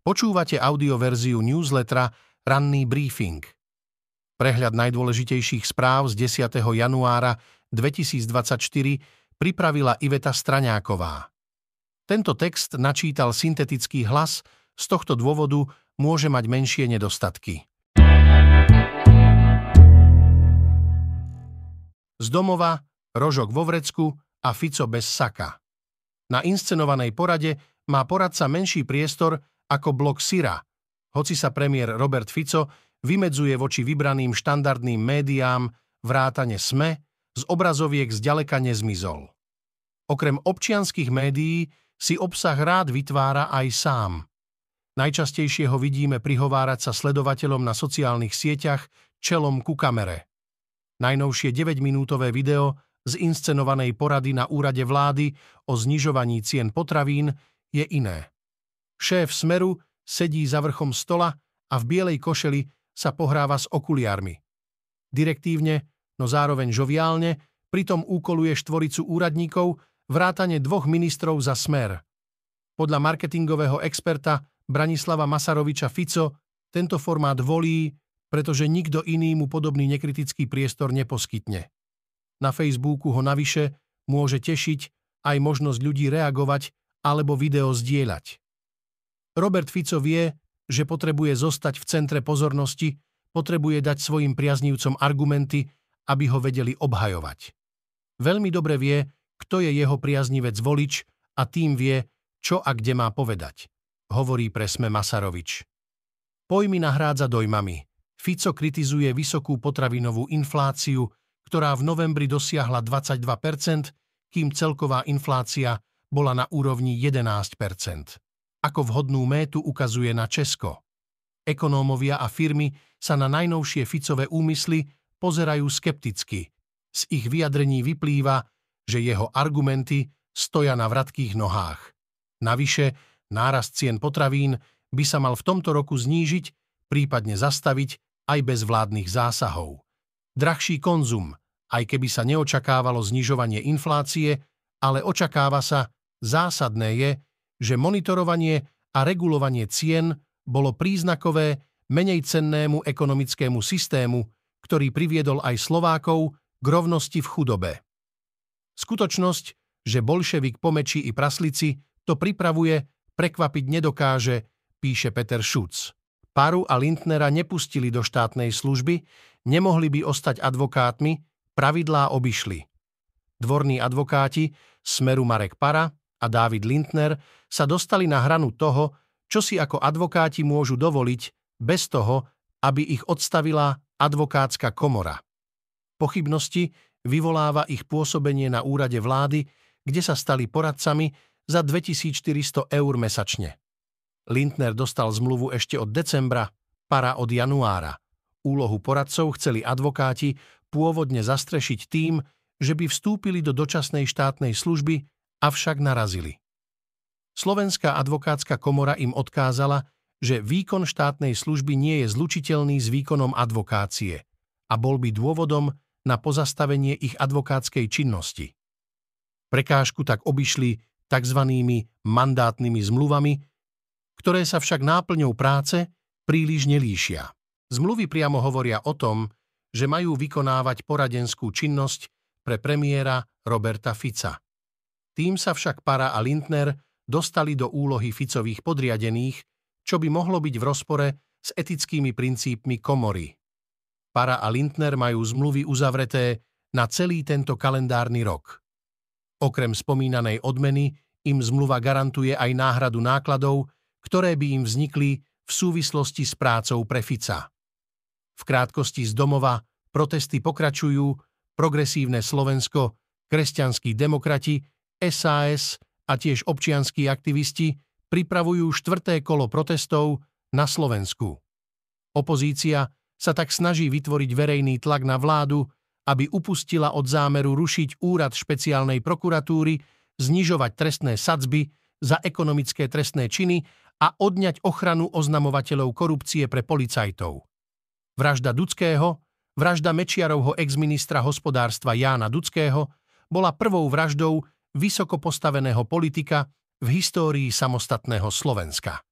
Počúvate audioverziu newslettera Ranný briefing. Prehľad najdôležitejších správ z 10. januára 2024 pripravila Iveta Straňáková. Tento text načítal syntetický hlas, z tohto dôvodu môže mať menšie nedostatky. Z domova, Rožok vo vrecku a Fico bez saka. Na inscenovanej porade má poradca menší priestor ako blok Syra, hoci sa premiér Robert Fico vymedzuje voči vybraným štandardným médiám vrátane SME, z obrazoviek zďaleka nezmizol. Okrem občianských médií si obsah rád vytvára aj sám. Najčastejšie ho vidíme prihovárať sa sledovateľom na sociálnych sieťach čelom ku kamere. Najnovšie 9-minútové video z inscenovanej porady na úrade vlády o znižovaní cien potravín je iné. Šéf Smeru sedí za vrchom stola a v bielej košeli sa pohráva s okuliármi. Direktívne, no zároveň žoviálne, pritom úkoluje štvoricu úradníkov vrátane dvoch ministrov za Smer. Podľa marketingového experta Branislava Masaroviča Fico tento formát volí, pretože nikto iný mu podobný nekritický priestor neposkytne. Na Facebooku ho navyše môže tešiť aj možnosť ľudí reagovať alebo video zdieľať. Robert Fico vie, že potrebuje zostať v centre pozornosti, potrebuje dať svojim priaznívcom argumenty, aby ho vedeli obhajovať. Veľmi dobre vie, kto je jeho priaznivec volič a tým vie, čo a kde má povedať, hovorí presme Masarovič. Pojmy nahrádza dojmami. Fico kritizuje vysokú potravinovú infláciu, ktorá v novembri dosiahla 22%, kým celková inflácia bola na úrovni 11%. Ako vhodnú métu ukazuje na Česko. Ekonómovia a firmy sa na najnovšie Ficové úmysly pozerajú skepticky. Z ich vyjadrení vyplýva, že jeho argumenty stoja na vratkých nohách. Navyše, nárast cien potravín by sa mal v tomto roku znížiť, prípadne zastaviť aj bez vládnych zásahov. Drahší konzum, aj keby sa neočakávalo znižovanie inflácie, ale očakáva sa, zásadné je, že monitorovanie a regulovanie cien bolo príznakové menej cennému ekonomickému systému, ktorý priviedol aj Slovákov k rovnosti v chudobe. Skutočnosť, že bolševik pomečí i praslici to pripravuje, prekvapiť nedokáže, píše Peter Šuc. Paru a Lindnera nepustili do štátnej služby, nemohli by ostať advokátmi, pravidlá obišli. Dvorní advokáti, Smeru Marek Para, a David Lindner sa dostali na hranu toho, čo si ako advokáti môžu dovoliť bez toho, aby ich odstavila advokátska komora. Pochybnosti vyvoláva ich pôsobenie na úrade vlády, kde sa stali poradcami za 2400 eur mesačne. Lindner dostal zmluvu ešte od decembra, para od januára. Úlohu poradcov chceli advokáti pôvodne zastrešiť tým, že by vstúpili do dočasnej štátnej služby avšak narazili. Slovenská advokátska komora im odkázala, že výkon štátnej služby nie je zlučiteľný s výkonom advokácie a bol by dôvodom na pozastavenie ich advokátskej činnosti. Prekážku tak obišli tzv. mandátnymi zmluvami, ktoré sa však náplňou práce príliš nelíšia. Zmluvy priamo hovoria o tom, že majú vykonávať poradenskú činnosť pre premiéra Roberta Fica. Tým sa však Para a Lindner dostali do úlohy Ficových podriadených, čo by mohlo byť v rozpore s etickými princípmi komory. Para a Lindner majú zmluvy uzavreté na celý tento kalendárny rok. Okrem spomínanej odmeny im zmluva garantuje aj náhradu nákladov, ktoré by im vznikli v súvislosti s prácou pre Fica. V krátkosti z domova protesty pokračujú, progresívne Slovensko, kresťanskí demokrati SAS a tiež občianskí aktivisti pripravujú štvrté kolo protestov na Slovensku. Opozícia sa tak snaží vytvoriť verejný tlak na vládu, aby upustila od zámeru rušiť úrad špeciálnej prokuratúry, znižovať trestné sadzby za ekonomické trestné činy a odňať ochranu oznamovateľov korupcie pre policajtov. Vražda Dudského, vražda Mečiarovho exministra hospodárstva Jána Dudského bola prvou vraždou vysoko postaveného politika v histórii samostatného Slovenska.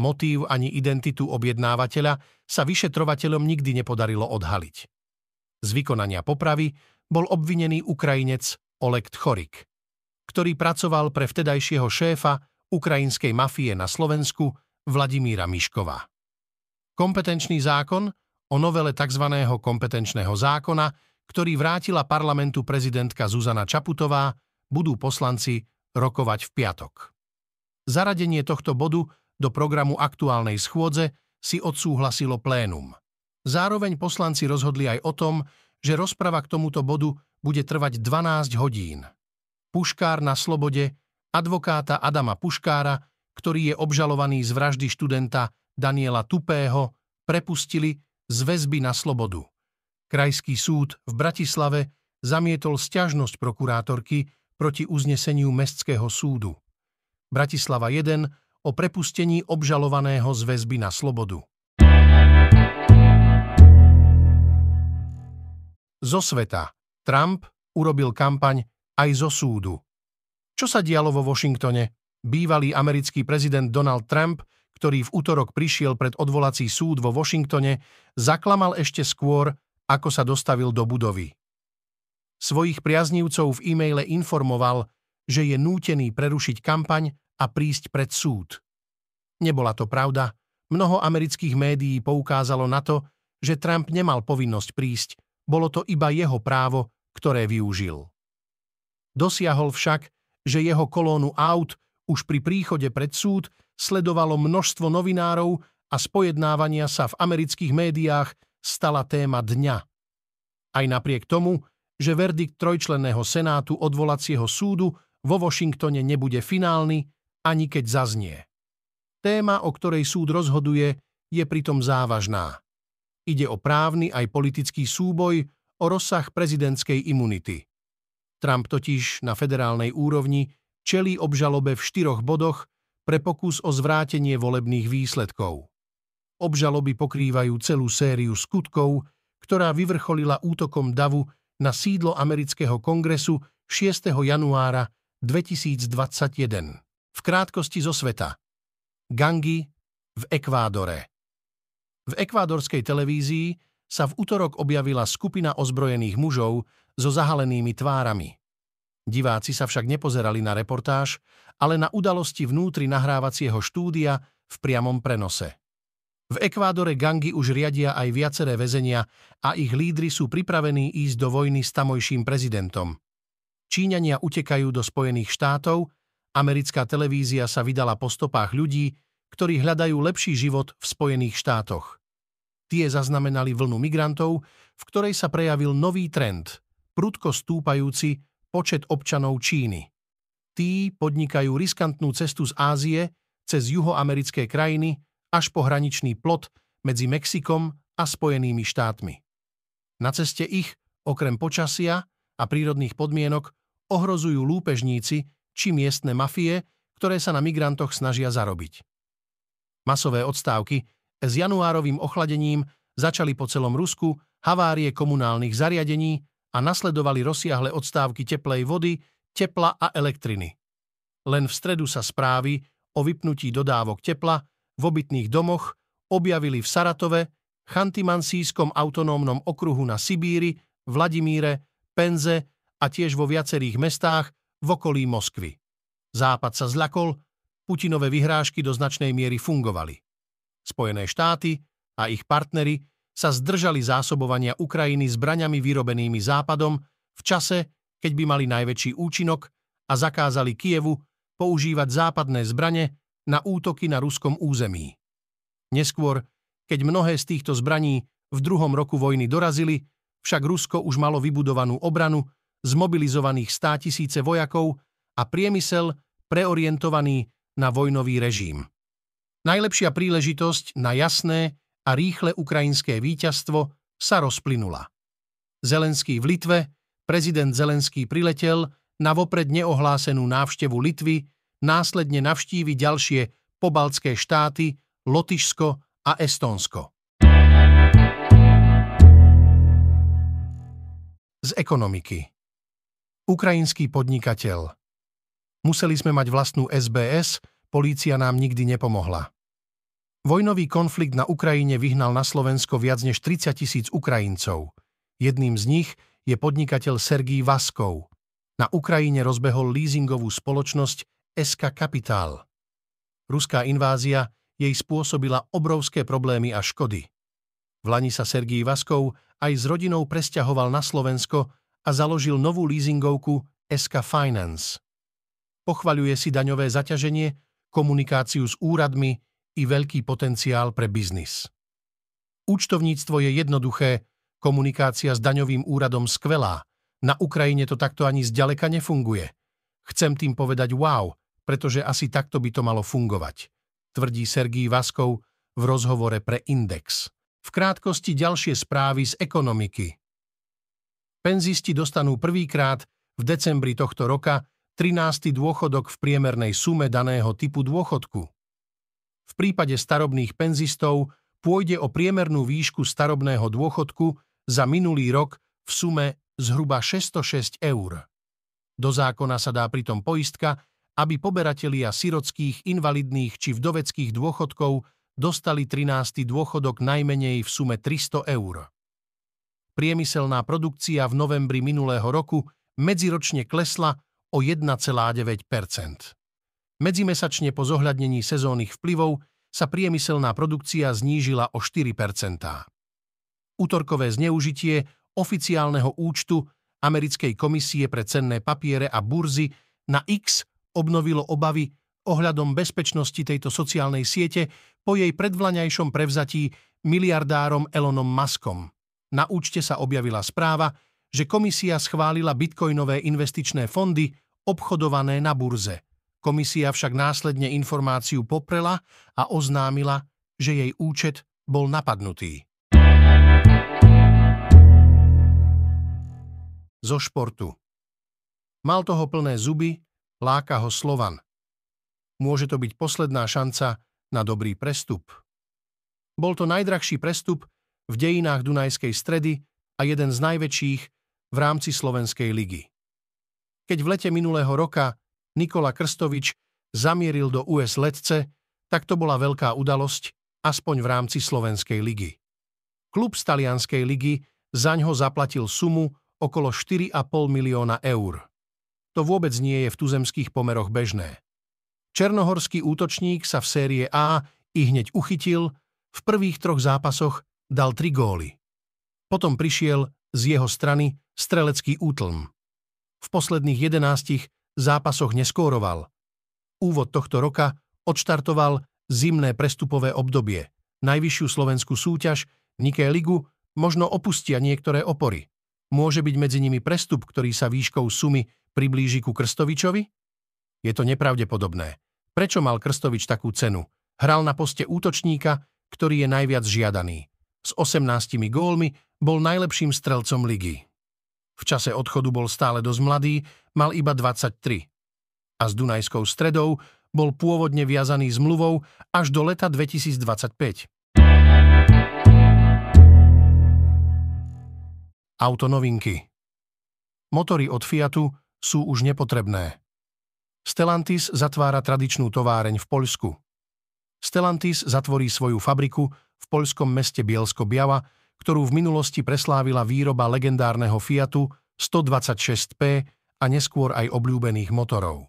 Motív ani identitu objednávateľa sa vyšetrovateľom nikdy nepodarilo odhaliť. Z vykonania popravy bol obvinený Ukrajinec Oleg Tchorik, ktorý pracoval pre vtedajšieho šéfa ukrajinskej mafie na Slovensku Vladimíra Miškova. Kompetenčný zákon o novele tzv. kompetenčného zákona, ktorý vrátila parlamentu prezidentka Zuzana Čaputová, budú poslanci rokovať v piatok. Zaradenie tohto bodu do programu aktuálnej schôdze si odsúhlasilo plénum. Zároveň poslanci rozhodli aj o tom, že rozprava k tomuto bodu bude trvať 12 hodín. Puškár na slobode, advokáta Adama Puškára, ktorý je obžalovaný z vraždy študenta Daniela Tupého, prepustili z väzby na slobodu. Krajský súd v Bratislave zamietol sťažnosť prokurátorky proti uzneseniu Mestského súdu. Bratislava 1 o prepustení obžalovaného z väzby na slobodu. Zo sveta. Trump urobil kampaň aj zo súdu. Čo sa dialo vo Washingtone? Bývalý americký prezident Donald Trump, ktorý v útorok prišiel pred odvolací súd vo Washingtone, zaklamal ešte skôr, ako sa dostavil do budovy. Svojich priaznívcov v e-maile informoval, že je nútený prerušiť kampaň a prísť pred súd. Nebola to pravda. Mnoho amerických médií poukázalo na to, že Trump nemal povinnosť prísť, bolo to iba jeho právo, ktoré využil. Dosiahol však, že jeho kolónu aut už pri príchode pred súd sledovalo množstvo novinárov a spojednávania sa v amerických médiách stala téma dňa. Aj napriek tomu, že verdikt trojčlenného senátu odvolacieho súdu vo Washingtone nebude finálny, ani keď zaznie. Téma, o ktorej súd rozhoduje, je pritom závažná. Ide o právny aj politický súboj o rozsah prezidentskej imunity. Trump totiž na federálnej úrovni čelí obžalobe v štyroch bodoch pre pokus o zvrátenie volebných výsledkov. Obžaloby pokrývajú celú sériu skutkov, ktorá vyvrcholila útokom davu na sídlo amerického kongresu 6. januára 2021. V krátkosti zo sveta. Gangi v Ekvádore. V ekvádorskej televízii sa v útorok objavila skupina ozbrojených mužov so zahalenými tvárami. Diváci sa však nepozerali na reportáž, ale na udalosti vnútri nahrávacieho štúdia v priamom prenose. V Ekvádore gangy už riadia aj viaceré väzenia a ich lídry sú pripravení ísť do vojny s tamojším prezidentom. Číňania utekajú do Spojených štátov, americká televízia sa vydala po stopách ľudí, ktorí hľadajú lepší život v Spojených štátoch. Tie zaznamenali vlnu migrantov, v ktorej sa prejavil nový trend, prudko stúpajúci počet občanov Číny. Tí podnikajú riskantnú cestu z Ázie cez juhoamerické krajiny až po hraničný plot medzi Mexikom a Spojenými štátmi. Na ceste ich, okrem počasia a prírodných podmienok, ohrozujú lúpežníci či miestne mafie, ktoré sa na migrantoch snažia zarobiť. Masové odstávky s januárovým ochladením začali po celom Rusku havárie komunálnych zariadení a nasledovali rozsiahle odstávky teplej vody, tepla a elektriny. Len v stredu sa správy o vypnutí dodávok tepla v obytných domoch objavili v Saratove, Chantimansískom autonómnom okruhu na Sibíri, Vladimíre, Penze a tiež vo viacerých mestách v okolí Moskvy. Západ sa zľakol, Putinové vyhrážky do značnej miery fungovali. Spojené štáty a ich partnery sa zdržali zásobovania Ukrajiny zbraňami vyrobenými Západom v čase, keď by mali najväčší účinok a zakázali Kievu používať západné zbrane na útoky na ruskom území. Neskôr, keď mnohé z týchto zbraní v druhom roku vojny dorazili, však Rusko už malo vybudovanú obranu, zmobilizovaných stá tisíce vojakov a priemysel preorientovaný na vojnový režim. Najlepšia príležitosť na jasné a rýchle ukrajinské víťazstvo sa rozplynula. Zelenský v Litve, prezident Zelenský priletel na vopred neohlásenú návštevu Litvy, následne navštívi ďalšie pobaltské štáty, Lotyšsko a Estónsko. Z ekonomiky. Ukrajinský podnikateľ. Museli sme mať vlastnú SBS, Polícia nám nikdy nepomohla. Vojnový konflikt na Ukrajine vyhnal na Slovensko viac než 30 tisíc Ukrajincov. Jedným z nich je podnikateľ Sergý Vaskov. Na Ukrajine rozbehol leasingovú spoločnosť SK Capital. Ruská invázia jej spôsobila obrovské problémy a škody. V Lani sa Sergý Vaskov aj s rodinou presťahoval na Slovensko a založil novú leasingovku SK Finance. Pochvaľuje si daňové zaťaženie, komunikáciu s úradmi i veľký potenciál pre biznis. Účtovníctvo je jednoduché, komunikácia s daňovým úradom skvelá. Na Ukrajine to takto ani zďaleka nefunguje. Chcem tým povedať wow, pretože asi takto by to malo fungovať, tvrdí Sergý Vaskov v rozhovore pre Index. V krátkosti ďalšie správy z ekonomiky. Penzisti dostanú prvýkrát v decembri tohto roka 13. dôchodok v priemernej sume daného typu dôchodku. V prípade starobných penzistov pôjde o priemernú výšku starobného dôchodku za minulý rok v sume zhruba 606 eur. Do zákona sa dá pritom poistka, aby poberatelia sirotských, invalidných či vdoveckých dôchodkov dostali 13. dôchodok najmenej v sume 300 eur. Priemyselná produkcia v novembri minulého roku medziročne klesla o 1,9 Medzimesačne po zohľadnení sezónnych vplyvov sa priemyselná produkcia znížila o 4% Útorkové zneužitie oficiálneho účtu Americkej komisie pre cenné papiere a burzy na X obnovilo obavy ohľadom bezpečnosti tejto sociálnej siete po jej predvlaňajšom prevzatí miliardárom Elonom Muskom. Na účte sa objavila správa, že komisia schválila bitcoinové investičné fondy obchodované na burze. Komisia však následne informáciu poprela a oznámila, že jej účet bol napadnutý. Zo športu. Mal toho plné zuby, láka ho Slovan. Môže to byť posledná šanca na dobrý prestup. Bol to najdrahší prestup v dejinách Dunajskej stredy a jeden z najväčších v rámci Slovenskej ligy. Keď v lete minulého roka Nikola Krstovič zamieril do US Letce, tak to bola veľká udalosť, aspoň v rámci Slovenskej ligy. Klub z Talianskej ligy zaň ho zaplatil sumu okolo 4,5 milióna eur. To vôbec nie je v tuzemských pomeroch bežné. Černohorský útočník sa v série A i hneď uchytil, v prvých troch zápasoch dal tri góly. Potom prišiel z jeho strany strelecký útlm. V posledných jedenástich zápasoch neskóroval. Úvod tohto roka odštartoval zimné prestupové obdobie. Najvyššiu slovenskú súťaž, Niké ligu, možno opustia niektoré opory. Môže byť medzi nimi prestup, ktorý sa výškou sumy priblíži ku Krstovičovi? Je to nepravdepodobné. Prečo mal Krstovič takú cenu? Hral na poste útočníka, ktorý je najviac žiadaný. S 18 gólmi bol najlepším strelcom ligy. V čase odchodu bol stále dosť mladý, mal iba 23. A s Dunajskou stredou bol pôvodne viazaný zmluvou až do leta 2025. Autonovinky Motory od Fiatu sú už nepotrebné. Stellantis zatvára tradičnú továreň v Poľsku. Stellantis zatvorí svoju fabriku v poľskom meste Bielsko-Biava, ktorú v minulosti preslávila výroba legendárneho Fiatu 126P a neskôr aj obľúbených motorov.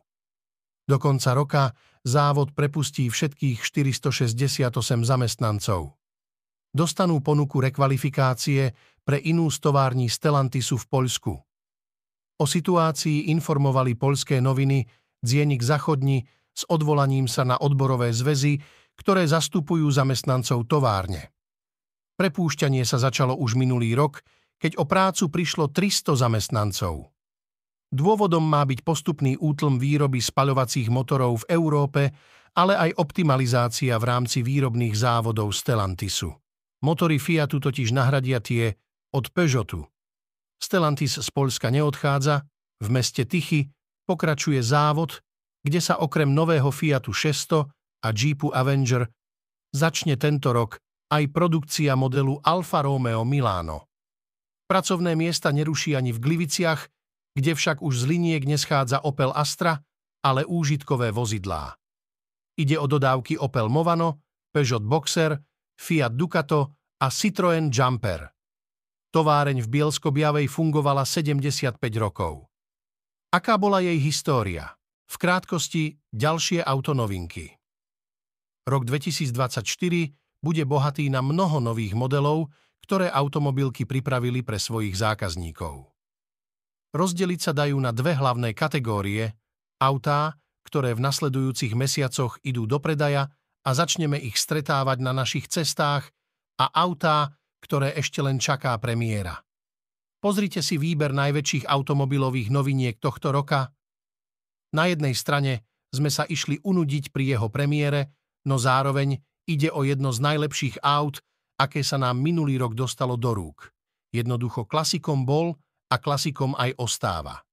Do konca roka závod prepustí všetkých 468 zamestnancov. Dostanú ponuku rekvalifikácie pre inú stovární Stellantisu v Poľsku. O situácii informovali poľské noviny Dzienik Zachodni s odvolaním sa na odborové zväzy, ktoré zastupujú zamestnancov továrne. Prepúšťanie sa začalo už minulý rok, keď o prácu prišlo 300 zamestnancov. Dôvodom má byť postupný útlm výroby spaľovacích motorov v Európe, ale aj optimalizácia v rámci výrobných závodov Stellantisu. Motory Fiatu totiž nahradia tie od Peugeotu. Stellantis z Polska neodchádza, v meste Tichy pokračuje závod, kde sa okrem nového Fiatu 600 a Jeepu Avenger začne tento rok aj produkcia modelu Alfa Romeo Milano. Pracovné miesta neruší ani v Gliviciach, kde však už z liniek neschádza Opel Astra, ale úžitkové vozidlá. Ide o dodávky Opel Movano, Peugeot Boxer, Fiat Ducato a Citroën Jumper. Továreň v Bielsko-Biavej fungovala 75 rokov. Aká bola jej história? V krátkosti ďalšie autonovinky. Rok 2024 bude bohatý na mnoho nových modelov, ktoré automobilky pripravili pre svojich zákazníkov. Rozdeliť sa dajú na dve hlavné kategórie – autá, ktoré v nasledujúcich mesiacoch idú do predaja a začneme ich stretávať na našich cestách a autá, ktoré ešte len čaká premiéra. Pozrite si výber najväčších automobilových noviniek tohto roka. Na jednej strane sme sa išli unudiť pri jeho premiére, no zároveň ide o jedno z najlepších aut, aké sa nám minulý rok dostalo do rúk. Jednoducho klasikom bol a klasikom aj ostáva.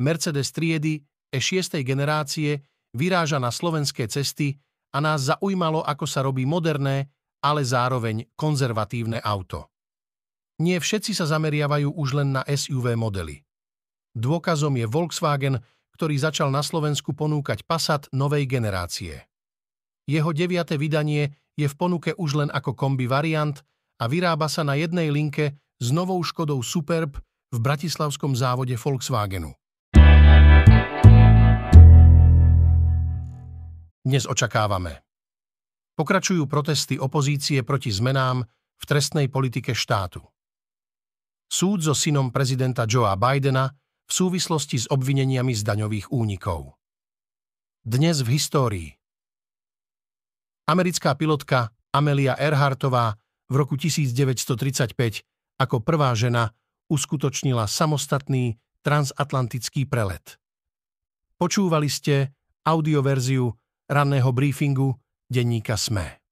Mercedes triedy E6 generácie vyráža na slovenské cesty a nás zaujímalo, ako sa robí moderné, ale zároveň konzervatívne auto. Nie všetci sa zameriavajú už len na SUV modely. Dôkazom je Volkswagen, ktorý začal na Slovensku ponúkať Passat novej generácie. Jeho deviate vydanie je v ponuke už len ako kombi variant a vyrába sa na jednej linke s novou Škodou Superb v bratislavskom závode Volkswagenu. Dnes očakávame. Pokračujú protesty opozície proti zmenám v trestnej politike štátu. Súd so synom prezidenta Joea Bidena v súvislosti s obvineniami z daňových únikov. Dnes v histórii. Americká pilotka Amelia Earhartová v roku 1935 ako prvá žena uskutočnila samostatný transatlantický prelet. Počúvali ste audioverziu ranného briefingu denníka SME.